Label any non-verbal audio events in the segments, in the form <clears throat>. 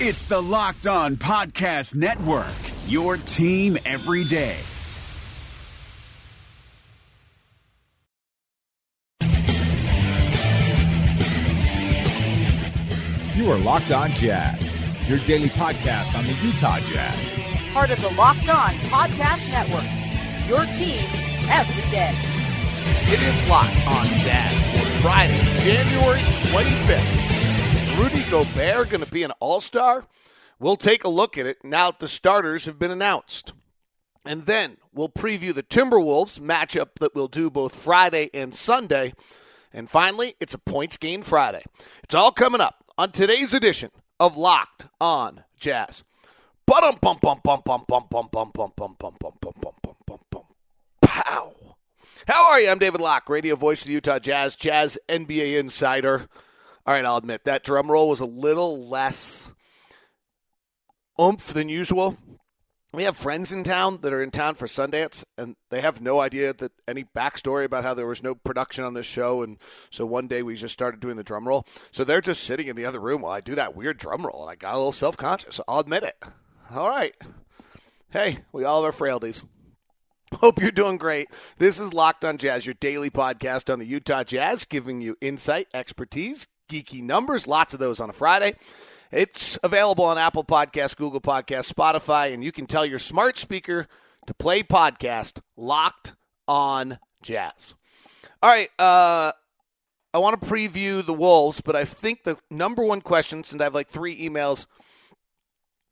It's the Locked On Podcast Network, your team every day. You are Locked On Jazz, your daily podcast on the Utah Jazz. Part of the Locked On Podcast Network, your team every day. It is Locked On Jazz for Friday, January 25th. Rudy Gobert going to be an all star? We'll take a look at it now that the starters have been announced. And then we'll preview the Timberwolves matchup that we'll do both Friday and Sunday. And finally, it's a points gained Friday. It's all coming up on today's edition of Locked On Jazz. Pow. How are you? I'm David Locke, radio voice of the Utah Jazz, Jazz NBA insider. All right, I'll admit that drum roll was a little less oomph than usual. We have friends in town that are in town for Sundance, and they have no idea that any backstory about how there was no production on this show. And so one day we just started doing the drum roll. So they're just sitting in the other room while I do that weird drum roll, and I got a little self conscious. I'll admit it. All right. Hey, we all have our frailties. Hope you're doing great. This is Locked on Jazz, your daily podcast on the Utah Jazz, giving you insight, expertise, geeky numbers, lots of those on a Friday. It's available on Apple Podcasts, Google Podcasts, Spotify, and you can tell your smart speaker to play podcast Locked on Jazz. All right, uh, I want to preview the Wolves, but I think the number one question, since I have like three emails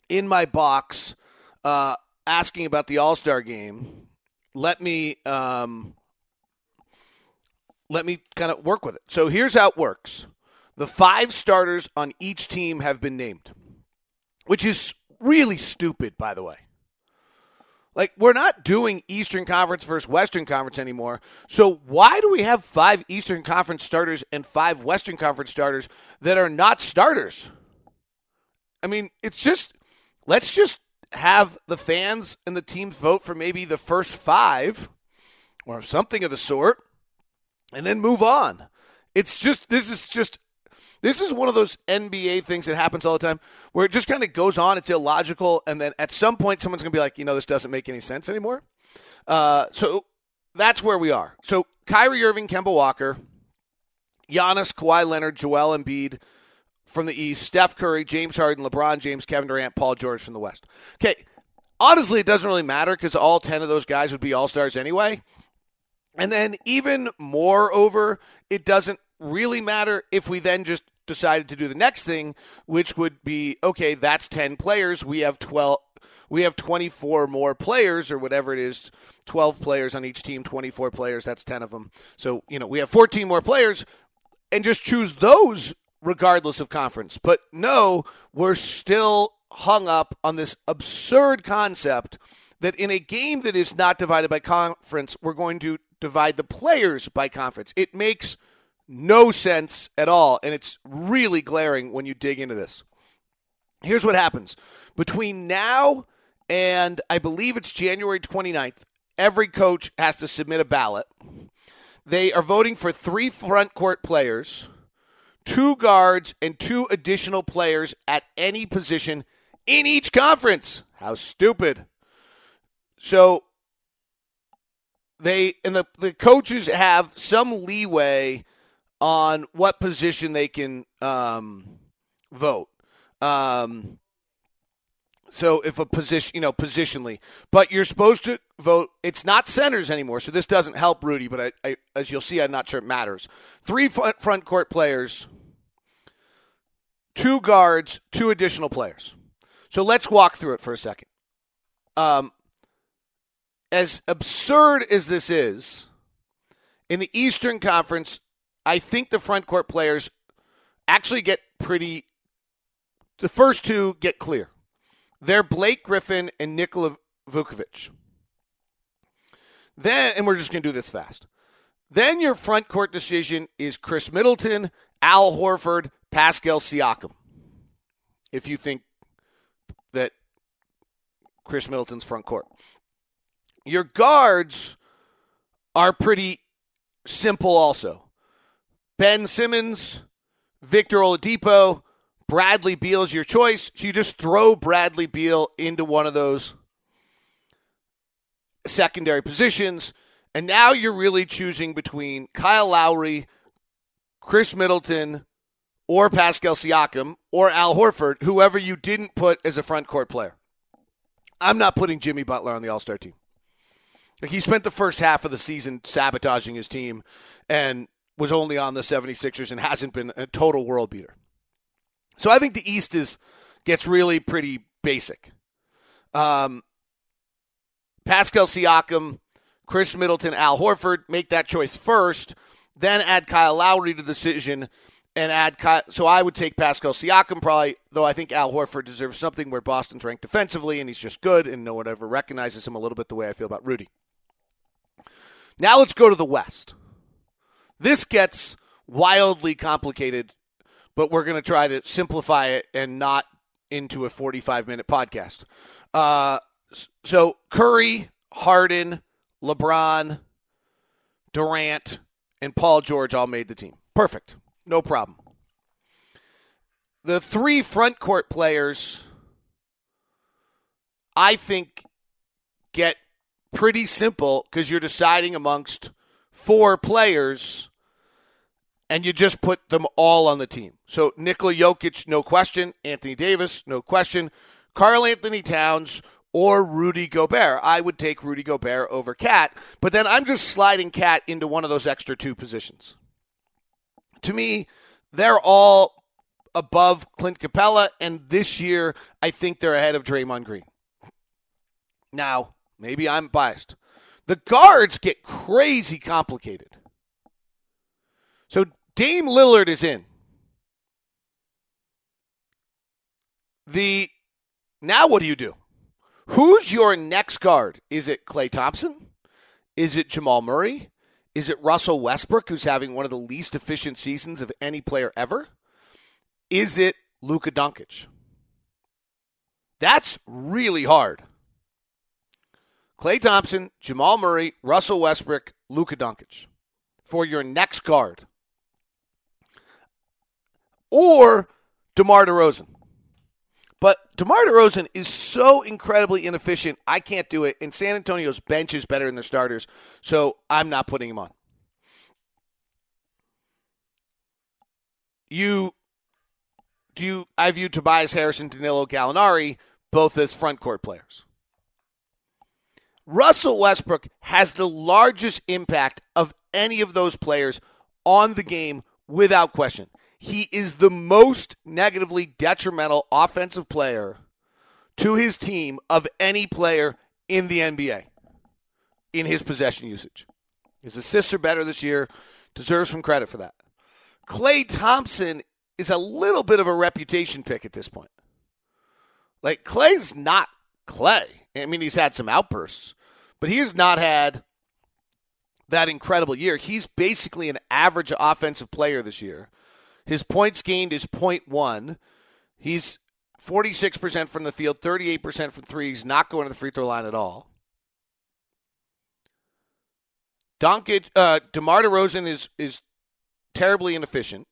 in my box uh, asking about the All Star game, let me um, let me kind of work with it. So here's how it works. The five starters on each team have been named, which is really stupid, by the way. Like, we're not doing Eastern Conference versus Western Conference anymore. So, why do we have five Eastern Conference starters and five Western Conference starters that are not starters? I mean, it's just, let's just have the fans and the teams vote for maybe the first five or something of the sort and then move on. It's just, this is just this is one of those NBA things that happens all the time where it just kind of goes on. It's illogical. And then at some point, someone's going to be like, you know, this doesn't make any sense anymore. Uh, so that's where we are. So Kyrie Irving, Kemba Walker, Giannis, Kawhi Leonard, Joel Embiid from the East, Steph Curry, James Harden, LeBron James, Kevin Durant, Paul George from the West. Okay. Honestly, it doesn't really matter because all 10 of those guys would be all stars anyway. And then, even moreover, it doesn't really matter if we then just decided to do the next thing, which would be okay, that's 10 players. We have 12. We have 24 more players, or whatever it is, 12 players on each team, 24 players, that's 10 of them. So, you know, we have 14 more players, and just choose those regardless of conference. But no, we're still hung up on this absurd concept that in a game that is not divided by conference, we're going to divide the players by conference. It makes no sense at all. And it's really glaring when you dig into this. Here's what happens between now and I believe it's January 29th, every coach has to submit a ballot. They are voting for three front court players, two guards, and two additional players at any position in each conference. How stupid. So they and the, the coaches have some leeway on what position they can um, vote. Um, so if a position, you know, positionally, but you're supposed to vote. It's not centers anymore, so this doesn't help Rudy. But I, I, as you'll see, I'm not sure it matters. Three front, front court players, two guards, two additional players. So let's walk through it for a second. Um, as absurd as this is, in the Eastern Conference, I think the front court players actually get pretty. The first two get clear. They're Blake Griffin and Nikola Vucevic. Then, and we're just going to do this fast. Then your front court decision is Khris Middleton, Al Horford, Pascal Siakam. If you think that Khris Middleton's front court. Your guards are pretty simple also. Ben Simmons, Victor Oladipo, Bradley Beal's your choice. So you just throw Bradley Beal into one of those secondary positions. And now you're really choosing between Kyle Lowry, Khris Middleton, or Pascal Siakam, or Al Horford, whoever you didn't put as a front court player. I'm not putting Jimmy Butler on the All Star team. He spent the first half of the season sabotaging his team and was only on the 76ers and hasn't been a total world beater. So I think the East is gets really pretty basic. Um, Pascal Siakam, Khris Middleton, Al Horford, make that choice first, then add Kyle Lowry to the decision and add Kyle. So I would take Pascal Siakam probably, though I think Al Horford deserves something where Boston's ranked defensively and he's just good and no one ever recognizes him a little bit the way I feel about Rudy. Now let's go to the West. This gets wildly complicated, but we're going to try to simplify it and not into a 45 minute podcast. Uh, so Curry, Harden, LeBron, Durant, and Paul George all made the team. Perfect. No problem. The three front court players, I think, get pretty simple because you're deciding amongst four players and you just put them all on the team. So Nikola Jokic, no question. Anthony Davis, no question. Karl-Anthony Towns or Rudy Gobert. I would take Rudy Gobert over KAT, but then I'm just sliding KAT into one of those extra two positions. To me, they're all above Clint Capela, and this year I think they're ahead of Draymond Green. Now, maybe I'm biased. The guards get crazy complicated. So Dame Lillard is in. The now what do you do? Who's your next guard? Is it Klay Thompson? Is it Jamal Murray? Is it Russell Westbrook, who's having one of the least efficient seasons of any player ever? Is it Luka Doncic? That's really hard. Klay Thompson, Jamal Murray, Russell Westbrook, Luka Doncic for your next guard. Or DeMar DeRozan. But DeMar DeRozan is so incredibly inefficient. I can't do it. And San Antonio's bench is better than their starters, so I'm not putting him on. You do you I view Tobias Harris and Danilo Gallinari both as front court players. Russell Westbrook has the largest impact of any of those players on the game without question. He is the most negatively detrimental offensive player to his team of any player in the NBA in his possession usage. His assists are better this year, deserves some credit for that. Klay Thompson is a little bit of a reputation pick at this point. Like, Klay's not Klay. I mean, he's had some outbursts, but he has not had that incredible year. He's basically an average offensive player this year. His points gained is 0.1. He's 46% from the field, 38% from three. He's not going to the free throw line at all. Doncic, uh, DeMar DeRozan is, is terribly inefficient.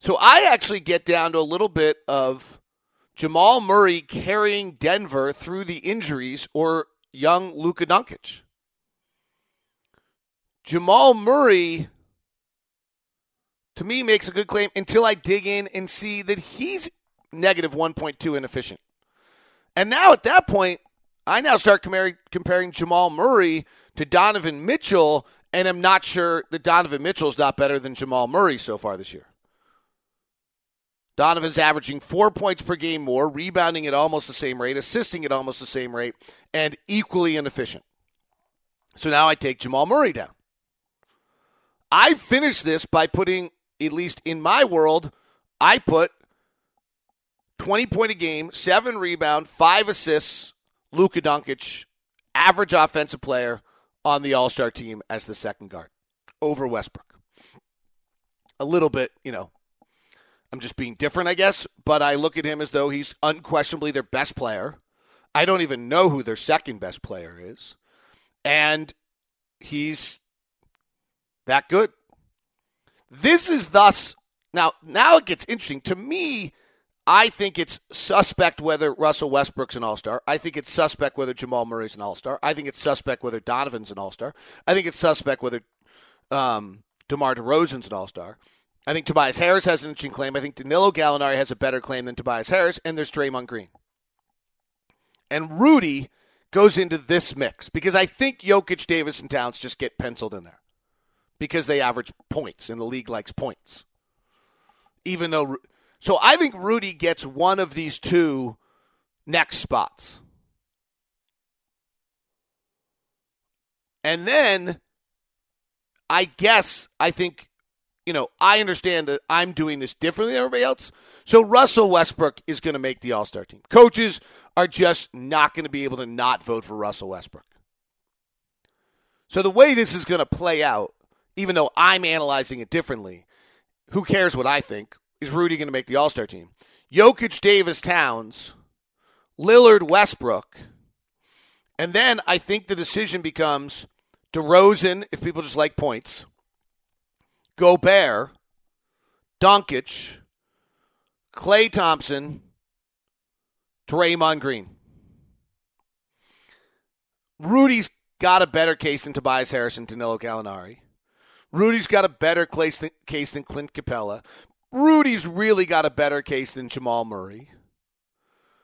So I actually get down to a little bit of Jamal Murray carrying Denver through the injuries or young Luka Doncic. Jamal Murray to me makes a good claim until I dig in and see that he's negative 1.2 inefficient. And now at that point, I now start comparing, comparing Jamal Murray to Donovan Mitchell, and I'm not sure that Donovan Mitchell is not better than Jamal Murray so far this year. Donovan's averaging four points per game more, rebounding at almost the same rate, assisting at almost the same rate, and equally inefficient. So now I take Jamal Murray down. I finished this by putting at least in my world, I put 20 point a game, seven rebound, five assists, Luka Doncic, average offensive player on the All Star team as the second guard over Westbrook. A little bit, you know, I'm just being different, I guess, but I look at him as though he's unquestionably their best player. I don't even know who their second best player is. And he's that good. This is thus Now, now it gets interesting. To me, I think it's suspect whether Russell Westbrook's an All Star. I think it's suspect whether Jamal Murray's an All Star. I think it's suspect whether Donovan's an All Star. I think it's suspect whether um, DeMar DeRozan's an All Star. I think Tobias Harris has an interesting claim. I think Danilo Gallinari has a better claim than Tobias Harris, and there's Draymond Green. And Rudy goes into this mix because I think Jokic, Davis, and Towns just get penciled in there because they average points, and the league likes points. Even though, so I think Rudy gets one of these two next spots. And then I guess I think you know, I understand that I'm doing this differently than everybody else. So Russell Westbrook is going to make the All Star team. Coaches are just not going to be able to not vote for Russell Westbrook. So the way this is going to play out, even though I'm analyzing it differently, who cares what I think? Is Rudy going to make the All Star team? Jokic, Davis, Towns, Lillard, Westbrook, and then I think the decision becomes DeRozan if people just like points. Gobert, Doncic, Klay Thompson, Draymond Green. Rudy's got a better case than Tobias Harris and Danilo Gallinari. Rudy's got a better case than, Clint Capela. Rudy's really got a better case than Jamal Murray.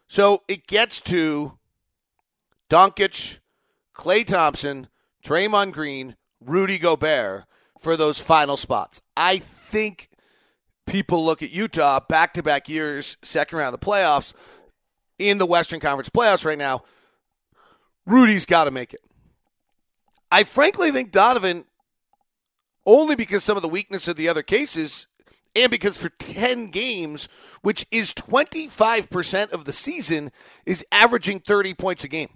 So it gets to Doncic, Klay Thompson, Draymond Green, Rudy Gobert for those final spots. I think people look at Utah back to back years, second round of the playoffs, in the Western Conference playoffs right now. Rudy's got to make it. I frankly think Donovan, only because some of the weakness of the other cases, and because for 10 games, which is 25% of the season, is averaging 30 points a game.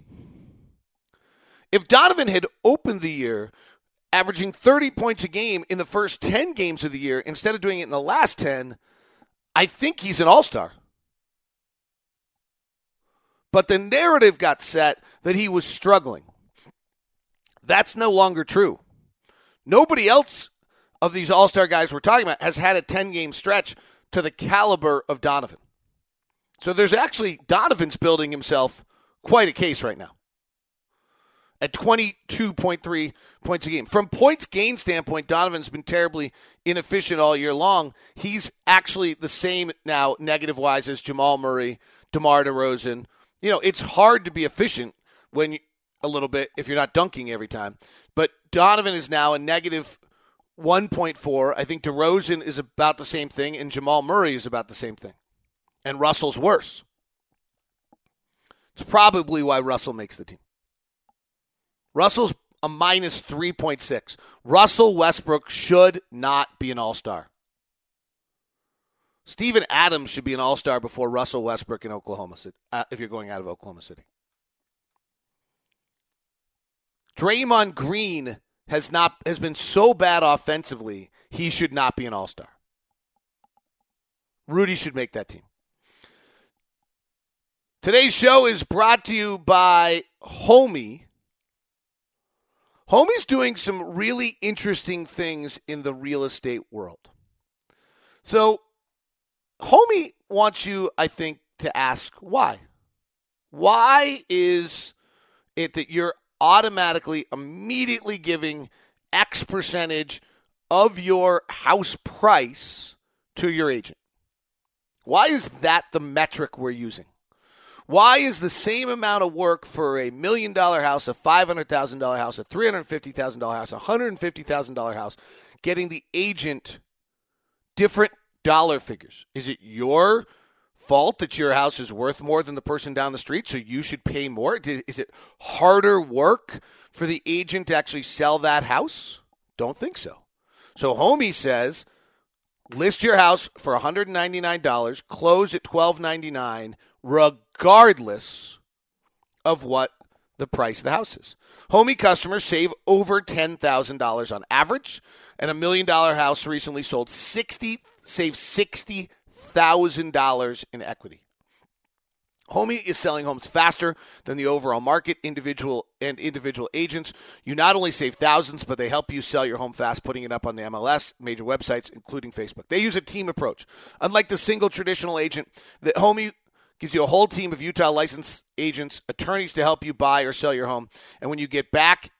If Donovan had opened the year averaging 30 points a game in the first 10 games of the year instead of doing it in the last 10, I think he's an all star. But the narrative got set that he was struggling. That's no longer true. Nobody else of these all star guys we're talking about has had a 10 game stretch to the caliber of Donovan. So there's actually, Donovan's building himself quite a case right now at 22.3 points a game. From points gain standpoint, Donovan's been terribly inefficient all year long. He's actually the same now, negative wise, as Jamal Murray, DeMar DeRozan. You know, it's hard to be efficient when you, a little bit if you're not dunking every time. But Donovan is now a negative 1.4. I think DeRozan is about the same thing, and Jamal Murray is about the same thing. And Russell's worse. It's probably why Russell makes the team. Russell's a minus 3.6. Russell Westbrook should not be an all star. Steven Adams should be an all star before Russell Westbrook in Oklahoma City, uh, if you're going out of Oklahoma City. Draymond Green has not has been so bad offensively, he should not be an all star. Rudy should make that team. Today's show is brought to you by Homie Homie's doing some really interesting things in the real estate world. So, Homie wants you, I think, to ask why. Why is it that you're automatically, immediately giving X percentage of your house price to your agent? Why is that the metric we're using? Why is the same amount of work for a million dollar house, a $500,000 house, a $350,000 house, a $150,000 house getting the agent different dollar figures? Is it your fault that your house is worth more than the person down the street, so you should pay more? Is it harder work for the agent to actually sell that house? Don't think so. So Homie says list your house for $199, close at $1299 regardless of what the price of the house is. Homie customers save over $10,000 on average, and a million dollar house recently sold 60 saved $60,000 in equity. Homie is selling homes faster than the overall market, individual and individual agents. You not only save thousands, but they help you sell your home fast, putting it up on the MLS, major websites, including Facebook. They use a team approach. Unlike the single traditional agent, the Homie gives you a whole team of Utah licensed agents, attorneys to help you buy or sell your home. And when you get back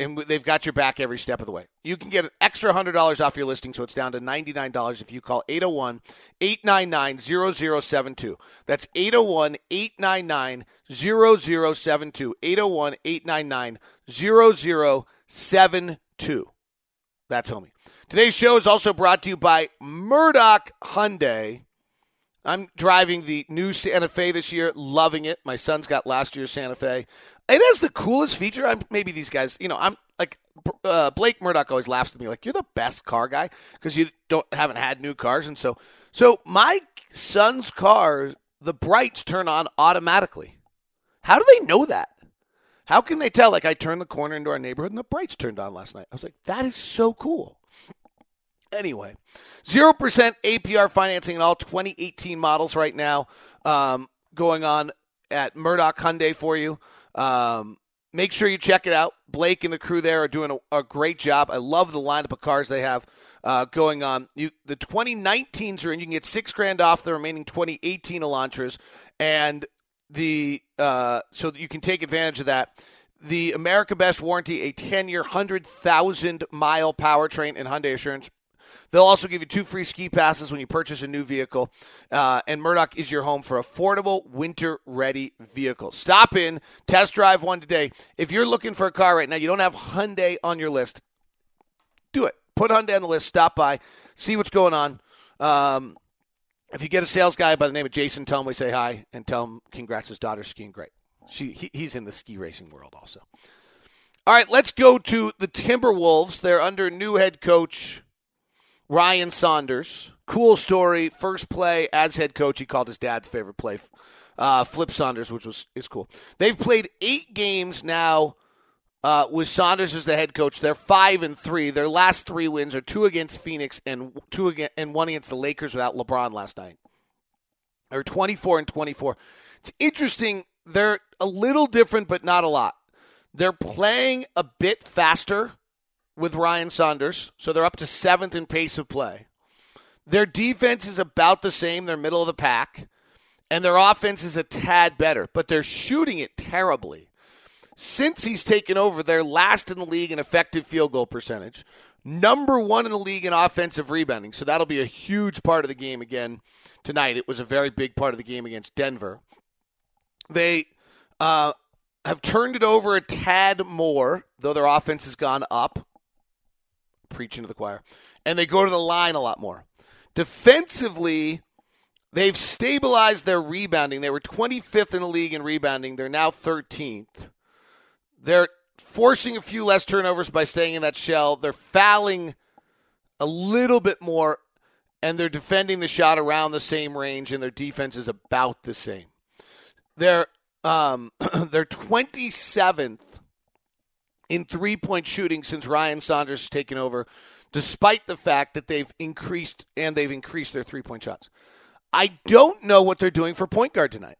and they've got your back every step of the way. You can get an extra $100 off your listing, so it's down to $99 if you call 801 899 0072. That's 801 899 0072. 801 899 0072. That's homie. Today's show is also brought to you by Murdock Hyundai. I'm driving the new Santa Fe this year, loving it. My son's got last year's Santa Fe. It has the coolest feature. I'm, maybe these guys, you know, I'm like uh, Blake Murdock always laughs at me like you're the best car guy because you don't haven't had new cars, and so so my son's car, the brights turn on automatically. How do they know that? How can they tell? Like I turned the corner into our neighborhood and the brights turned on last night. I was like, that is so cool. Anyway, 0% APR financing in all 2018 models right now um, going on at Murdock Hyundai for you. Um, make sure you check it out. Blake and the crew there are doing a, a great job. I love the lineup of cars they have uh, going on. You, the 2019s are in. You can get six grand off the remaining 2018 Elantras, and the uh, so you can take advantage of that. The America Best warranty, a 10 year, 100,000 mile powertrain and Hyundai Assurance They'll also give you two free ski passes when you purchase a new vehicle. Uh, and Murdock is your home for affordable, winter ready vehicles. Stop in, test drive one today. If you're looking for a car right now, you don't have Hyundai on your list, do it. Put Hyundai on the list, stop by, see what's going on. Um, if you get a sales guy by the name of Jason, tell him we say hi and tell him congrats, his daughter's skiing great. She, he, he's in the ski racing world also. All right, let's go to the Timberwolves. They're under new head coach Ryan Saunders. Cool story. First play as head coach, he called his dad's favorite play, uh, Flip Saunders, which was is cool. They've played eight games now uh, with Saunders as the head coach. They're five and three. Their last three wins are two against Phoenix and two against, and one against the Lakers without LeBron last night. They're twenty four and twenty four. It's interesting. They're a little different, but not a lot. They're playing a bit faster with Ryan Saunders, so they're up to seventh in pace of play. Their defense is about the same, they're middle of the pack, and their offense is a tad better, but they're shooting it terribly. Since he's taken over, they're last in the league in effective field goal percentage, number one in the league in offensive rebounding. So that'll be a huge part of the game again tonight. It was a very big part of the game against Denver. They uh, have turned it over a tad more, though their offense has gone up preaching to the choir. And they go to the line a lot more. Defensively, they've stabilized their rebounding. They were 25th in the league in rebounding. They're now 13th. They're forcing a few less turnovers by staying in that shell. They're fouling a little bit more, and they're defending the shot around the same range, and their defense is about the same. They're um, <clears throat> they're 27th in three point shooting since Ryan Saunders has taken over, despite the fact that they've increased and they've increased their three point shots. I don't know what they're doing for point guard tonight.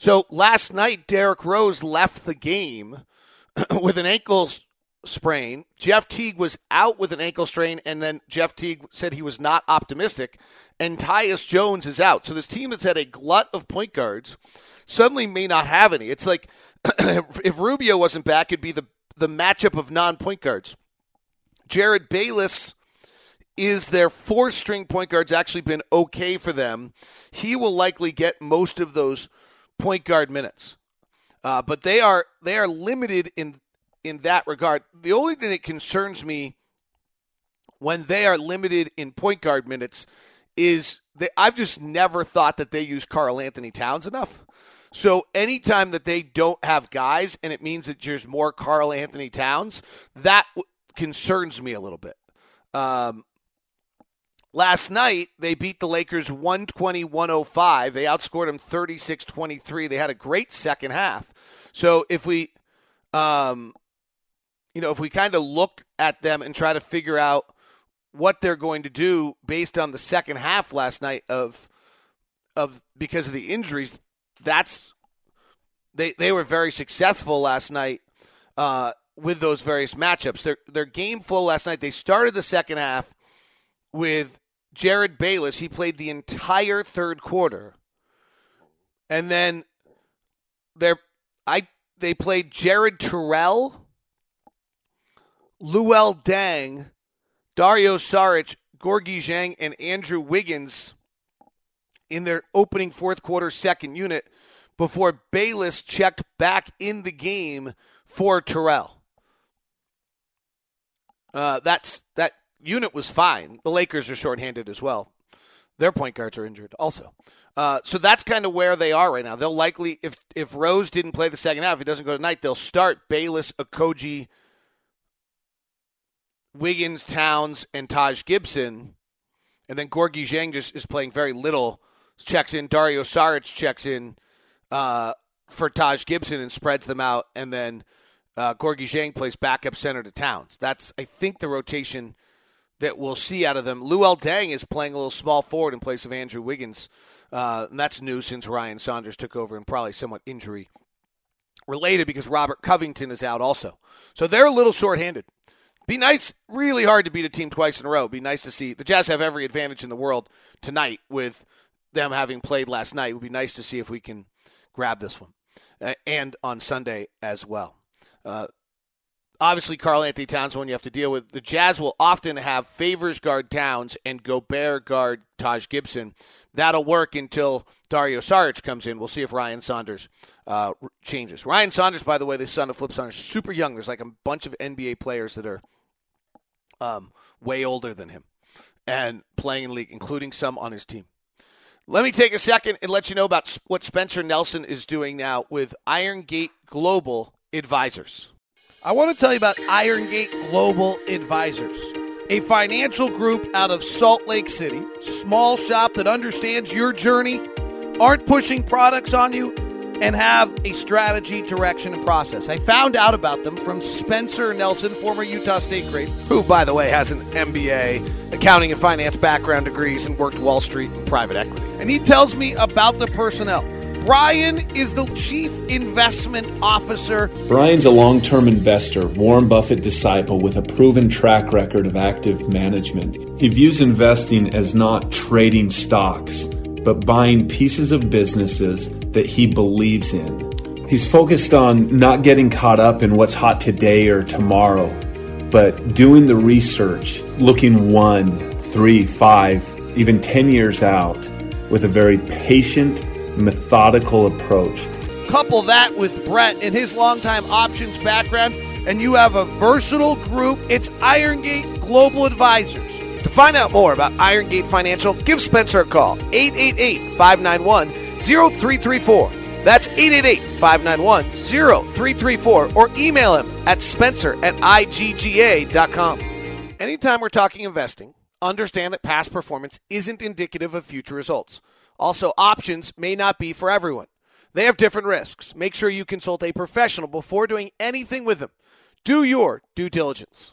So last night, Derrick Rose left the game <clears throat> with an ankle sprain. Jeff Teague was out with an ankle strain, and then Jeff Teague said he was not optimistic. And Tyus Jones is out. So this team that's had a glut of point guards suddenly may not have any. It's like <clears throat> if Rubio wasn't back, it'd be the the matchup of non point guards. Jerryd Bayless is their four string point guard's actually been okay for them. He will likely get most of those point guard minutes. Uh, but they are they are limited in in that regard. The only thing that concerns me when they are limited in point guard minutes is that I've just never thought that they use Karl-Anthony Towns enough. So anytime that they don't have guys and it means that there's more Karl-Anthony Towns, that w- concerns me a little bit. Um, last night, they beat the Lakers 120 105. They outscored them 36 23. They had a great second half. So if we, um, you know, if we kind of look at them and try to figure out what they're going to do based on the second half last night of of because of the injuries that's they they were very successful last night uh, with those various matchups. Their their game flow last night. They started the second half with Jerryd Bayless. He played the entire third quarter, and then they I they played Jared Terrell, Luol Deng, Dario Saric, Gorgui Dieng, and Andrew Wiggins in their opening fourth quarter second unit before Bayless checked back in the game for Terrell. Uh, that's that unit was fine. The Lakers are shorthanded as well. Their point guards are injured also. Uh, so that's kind of where they are right now. They'll likely, if if Rose didn't play the second half, if he doesn't go tonight, they'll start Bayless, Okogie, Wiggins, Towns, and Taj Gibson, and then Gorgui Dieng just is playing very little. Checks in. Dario Saric checks in uh, for Taj Gibson and spreads them out, and then uh, Gorgui Dieng plays backup center to Towns. That's I think the rotation that we'll see out of them. Luol Deng is playing a little small forward in place of Andrew Wiggins. Uh, and that's new since Ryan Saunders took over and probably somewhat injury related because Robert Covington is out also. So they're a little shorthanded. Be nice, really hard to beat a team twice in a row. Be nice to see the Jazz have every advantage in the world tonight with them having played last night. It would be nice to see if we can grab this one uh, and on Sunday as well. Uh, obviously Karl-Anthony Towns one you have to deal with. The Jazz will often have Favors guard Towns and Gobert guard Taj Gibson. That'll work until Dario Saric comes in. We'll see if Ryan Saunders uh, changes. Ryan Saunders, by the way, the son of Flip Saunders, super young. There's like a bunch of NBA players that are um, way older than him and playing in league, including some on his team. Let me take a second and let you know about what Spencer Nelson is doing now with Iron Gate Global Advisors. I want to tell you about Iron Gate Global Advisors, a financial group out of Salt Lake City, small shop that understands your journey, aren't pushing products on you, and have a strategy, direction, and process. I found out about them from Spencer Nelson, former Utah State great, who, by the way, has an MBA, accounting and finance background degrees, and worked Wall Street and private equity. And he tells me about the personnel. Brian is the chief investment officer. Brian's a long term investor, Warren Buffett disciple with a proven track record of active management. He views investing as not trading stocks, but buying pieces of businesses that he believes in. He's focused on not getting caught up in what's hot today or tomorrow, but doing the research, looking one, three, five, even 10 years out with a very patient, methodical approach. Couple that with Brett and his longtime options background, and you have a versatile group. It's Iron Gate Global Advisors. Find out more about Iron Gate Financial, give Spencer a call 888 591 0334. That's 888 591 0334 or email him at spencer at igga.com. Anytime we're talking investing, understand that past performance isn't indicative of future results. Also, options may not be for everyone. They have different risks. Make sure you consult a professional before doing anything with them. Do your due diligence.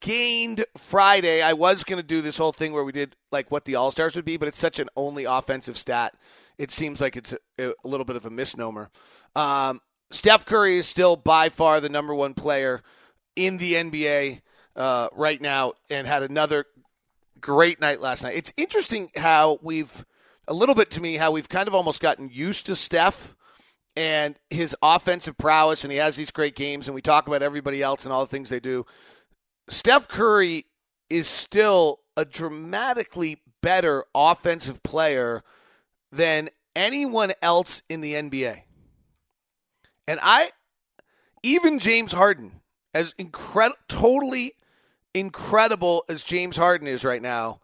gained Friday. I was going to do this whole thing where we did like what the All Stars would be, but it's such an only offensive stat. It seems like it's a, a little bit of a misnomer. Um, Steph Curry is still by far the number one player in the NBA uh, right now and had another great night last night. It's interesting how we've, a little bit to me, how we've kind of almost gotten used to Steph and his offensive prowess, and he has these great games, and we talk about everybody else and all the things they do. Steph Curry is still a dramatically better offensive player than anyone else in the NBA. And I, even James Harden, as incredible, totally incredible as James Harden is right now,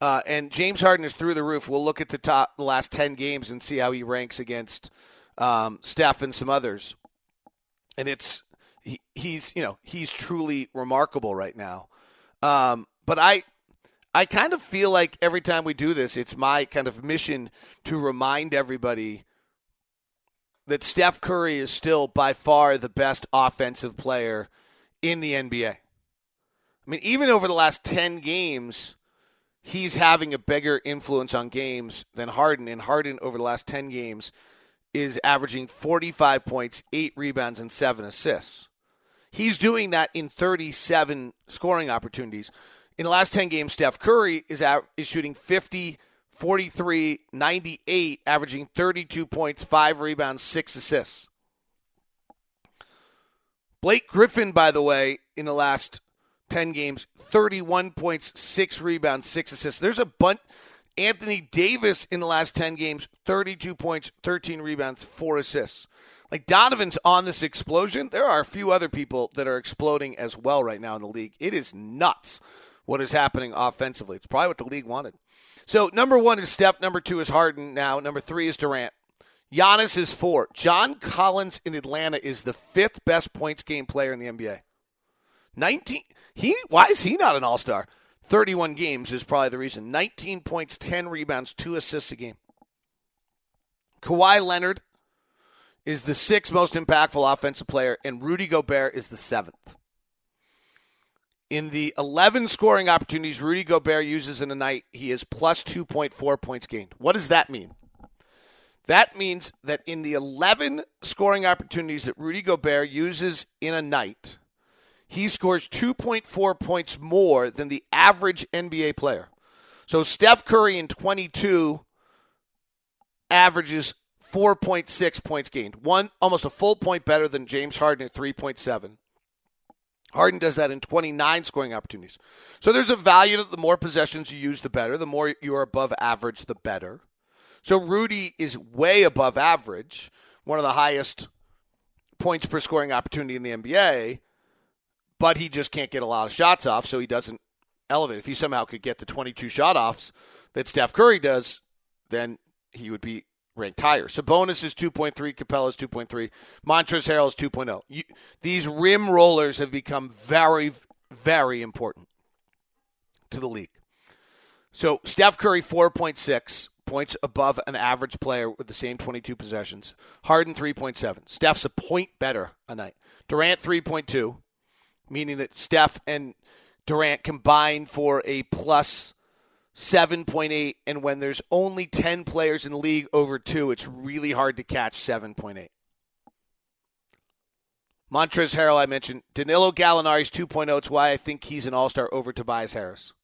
uh, and James Harden is through the roof. We'll look at the top, the last ten games, and see how he ranks against um, Steph and some others. And it's he's you know he's truly remarkable right now. Um, but I I kind of feel like every time we do this, it's my kind of mission to remind everybody that Steph Curry is still by far the best offensive player in the NBA. I mean, even over the last 10 games, he's having a bigger influence on games than Harden. And Harden, over the last 10 games, is averaging 45 points, 8 rebounds, and 7 assists. He's doing that in 37 scoring opportunities. In the last 10 games, Steph Curry is, out, is shooting 50, 43, 98, averaging 32 points, 5 rebounds, 6 assists. Blake Griffin, by the way, in the last 10 games, 31 points, 6 rebounds, 6 assists. There's a bunch. Anthony Davis in the last 10 games, 32 points, 13 rebounds, 4 assists. Like Donovan's on this explosion. There are a few other people that are exploding as well right now in the league. It is nuts what is happening offensively. It's probably what the league wanted. So number one is Steph. Number two is Harden. Now number three is Durant. Giannis is four. John Collins in Atlanta is the fifth best points gained player in the NBA. Nineteen. He why is he not an All Star? Thirty-one games is probably the reason. Nineteen points, ten rebounds, two assists a game. Kawhi Leonard is the sixth most impactful offensive player, and Rudy Gobert is the seventh. In the 11 scoring opportunities Rudy Gobert uses in a night, he is plus 2.4 points gained. What does that mean? That means that in the 11 scoring opportunities that Rudy Gobert uses in a night, he scores 2.4 points more than the average NBA player. So Steph Curry in 22 averages 4.6 points gained. One almost a full point better than James Harden at 3.7. Harden does that in 29 scoring opportunities. So there's a value that the more possessions you use, the better. The more you're above average, the better. So Rudy is way above average, one of the highest points per scoring opportunity in the NBA, but he just can't get a lot of shots off, so he doesn't elevate. If he somehow could get the 22 shot offs that Steph Curry does, then he would be ranked higher. Sabonis is 2.3, Capela is 2.3, Montrezl Harrell is 2.0. You, these rim rollers have become very, very important to the league. So Steph Curry 4.6 points above an average player with the same 22 possessions. Harden 3.7. Steph's a point better a night. Durant 3.2, meaning that Steph and Durant combined for a plus 7.8 and when there's only 10 players in the league over 2 it's really hard to catch 7.8 Montrezl Harrell I mentioned. Danilo Gallinari's 2.0 it's why I think he's an all-star over Tobias Harris.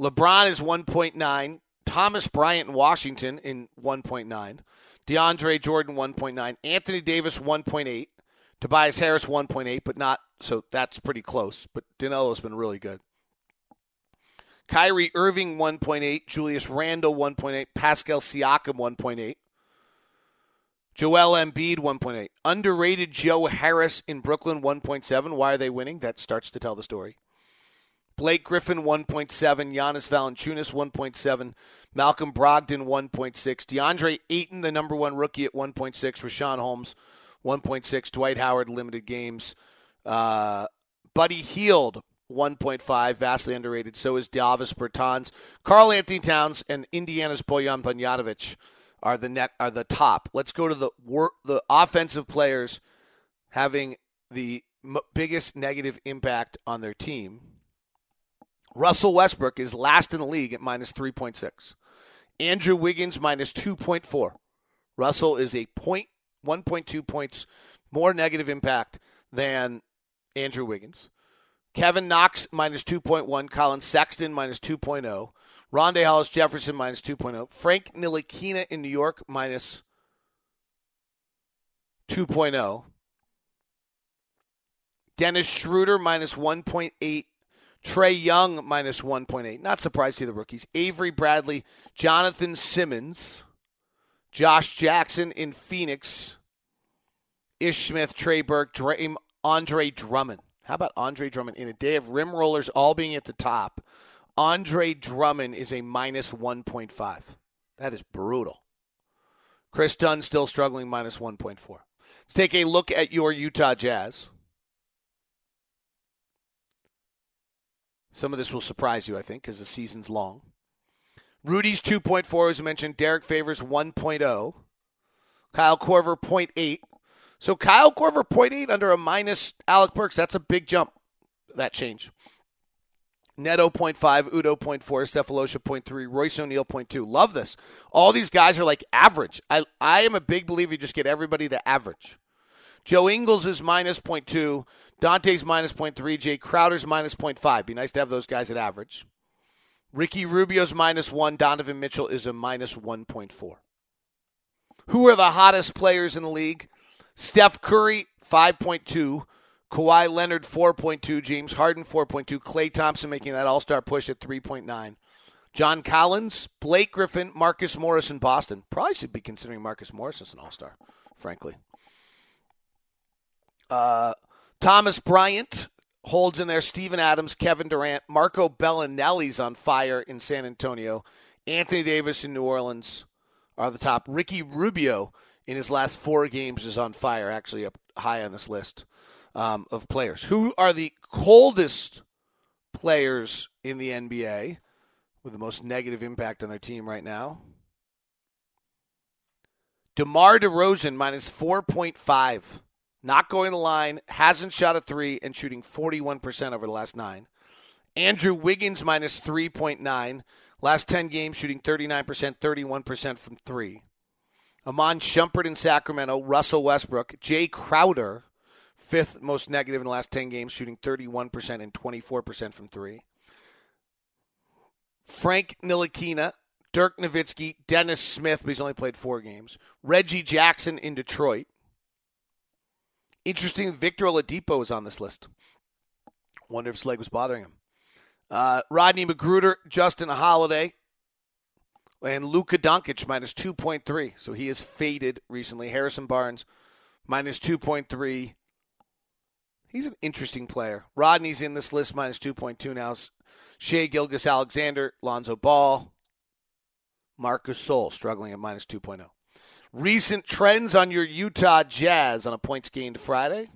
LeBron is 1.9 Thomas Bryant in Washington in 1.9 DeAndre Jordan 1.9 Anthony Davis 1.8 Tobias Harris 1.8 but not so that's pretty close but Danilo's been really good Kyrie Irving 1.8, Julius Randle 1.8, Pascal Siakam 1.8, Joel Embiid 1.8, underrated Joe Harris in Brooklyn 1.7. Why are they winning? That starts to tell the story. Blake Griffin 1.7, Jonas Valanciunas 1.7, Malcolm Brogdon 1.6, DeAndre Ayton the number one rookie at 1.6, Richaun Holmes 1.6, Dwight Howard limited games, uh, Buddy Hield 1.5, vastly underrated. So is Davis Bertans. Karl-Anthony Towns and Indiana's Bojan Bogdanovic are the net are the top. Let's go to the wor- the offensive players having the m- biggest negative impact on their team. Russell Westbrook is last in the league at minus 3.6. Andrew Wiggins minus 2.4. Russell is a point 1.2 points more negative impact than Andrew Wiggins. Kevin Knox minus 2.1. Collin Sexton minus 2.0. Rondae Hollis Jefferson minus 2.0. Frank Ntilikina in New York minus 2.0. Dennis Schroeder minus 1.8. Trae Young minus 1.8. Not surprised to see the rookies. Avery Bradley, Jonathan Simmons, Josh Jackson in Phoenix, Ish Smith, Trey Burke, Dre, Andre Drummond. How about Andre Drummond in a day of rim rollers all being at the top? Andre Drummond is a minus 1.5. That is brutal. Kris Dunn still struggling minus 1.4. Let's take a look at your Utah Jazz. Some of this will surprise you, I think, because the season's long. Rudy's 2.4, as mentioned. Derrick Favors 1.0. Kyle Korver 0.8. So Kyle Korver 0.8 under a minus Alec Burks. That's a big jump, that change. Neto 0.5, Udoh 0.4, Sefolosha 0.3, Royce O'Neale 0.2. Love this. All these guys are like average. I, I am a big believer you just get everybody to average. Joe Ingles is minus 0.2. Dante's minus 0.3. Jae Crowder's minus 0.5. Be nice to have those guys at average. Ricky Rubio's minus 1. Donovan Mitchell is a minus 1.4. Who are the hottest players in the league? Steph Curry, 5.2. Kawhi Leonard, 4.2. James Harden, 4.2. Klay Thompson making that all star push at 3.9. John Collins, Blake Griffin, Marcus Morris in Boston. Probably should be considering Marcus Morris as an all star, frankly. Uh, Thomas Bryant holds in there. Steven Adams, Kevin Durant, Marco Belinelli's on fire in San Antonio. Anthony Davis in New Orleans are the top. Ricky Rubio in his last four games is on fire, actually up high on this list um, of players. Who are the coldest players in the NBA with the most negative impact on their team right now? DeMar DeRozan minus 4.5. Not going to line, hasn't shot a three, and shooting 41% over the last nine. Andrew Wiggins minus 3.9. Last 10 games, shooting 39%, 31% from three. Iman Shumpert in Sacramento, Russell Westbrook, Jae Crowder, fifth most negative in the last 10 games, shooting 31% and 24% from three. Frank Ntilikina, Dirk Nowitzki, Dennis Smith, but he's only played four games. Reggie Jackson in Detroit. Interesting, Victor Oladipo is on this list. Wonder if his leg was bothering him. Uh, Rodney McGruder, Justin Holiday, and Luka Doncic minus 2.3. So he has faded recently. Harrison Barnes minus 2.3. He's an interesting player. Rodney's in this list minus 2.2 now. Shai Gilgeous-Alexander, Lonzo Ball, Marc Gasol struggling at minus 2.0. Recent trends on your Utah Jazz on a points gained Friday.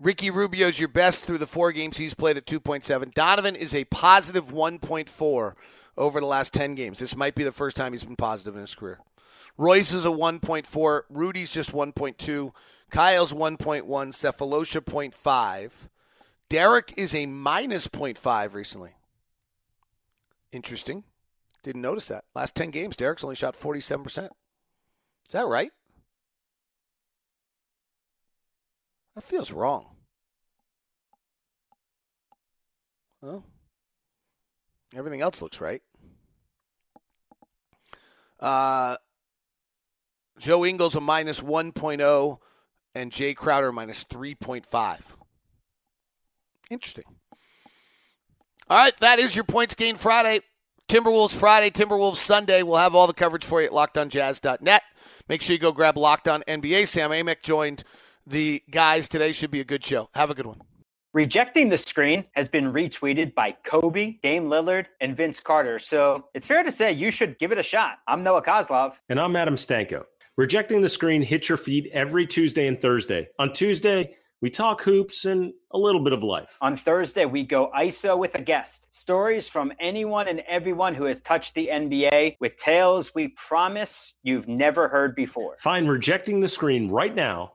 Ricky Rubio's your best through the four games he's played at 2.7. Donovan is a positive 1.4 over the last 10 games. This might be the first time he's been positive in his career. Royce is a 1.4. Rudy's just 1.2. Kyle's 1.1. Sefolosha 0.5. Derrick is a minus 0.5 recently. Interesting. Didn't notice that. Last 10 games, Derrick's only shot 47%. Is that right? That feels wrong. Well, everything else looks right. Uh, Joe Ingles a minus 1.0 and Jae Crowder minus 3.5. Interesting. All right, that is your points gain Friday. Timberwolves Friday, Timberwolves Sunday. We'll have all the coverage for you at lockedonjazz.net. Make sure you go grab Locked On NBA. Sam Amick joined the guys today. Should be a good show. Have a good one. Rejecting the screen has been retweeted by Kobe, Dame Lillard, and Vince Carter. So it's fair to say you should give it a shot. I'm Noah Kozlov. And I'm Adam Stanko. Rejecting the screen hits your feed every Tuesday and Thursday. On Tuesday, We talk hoops and a little bit of life. On Thursday, we go ISO with a guest. Stories from anyone and everyone who has touched the NBA with tales we promise you've never heard before. Find Rejecting the Screen right now,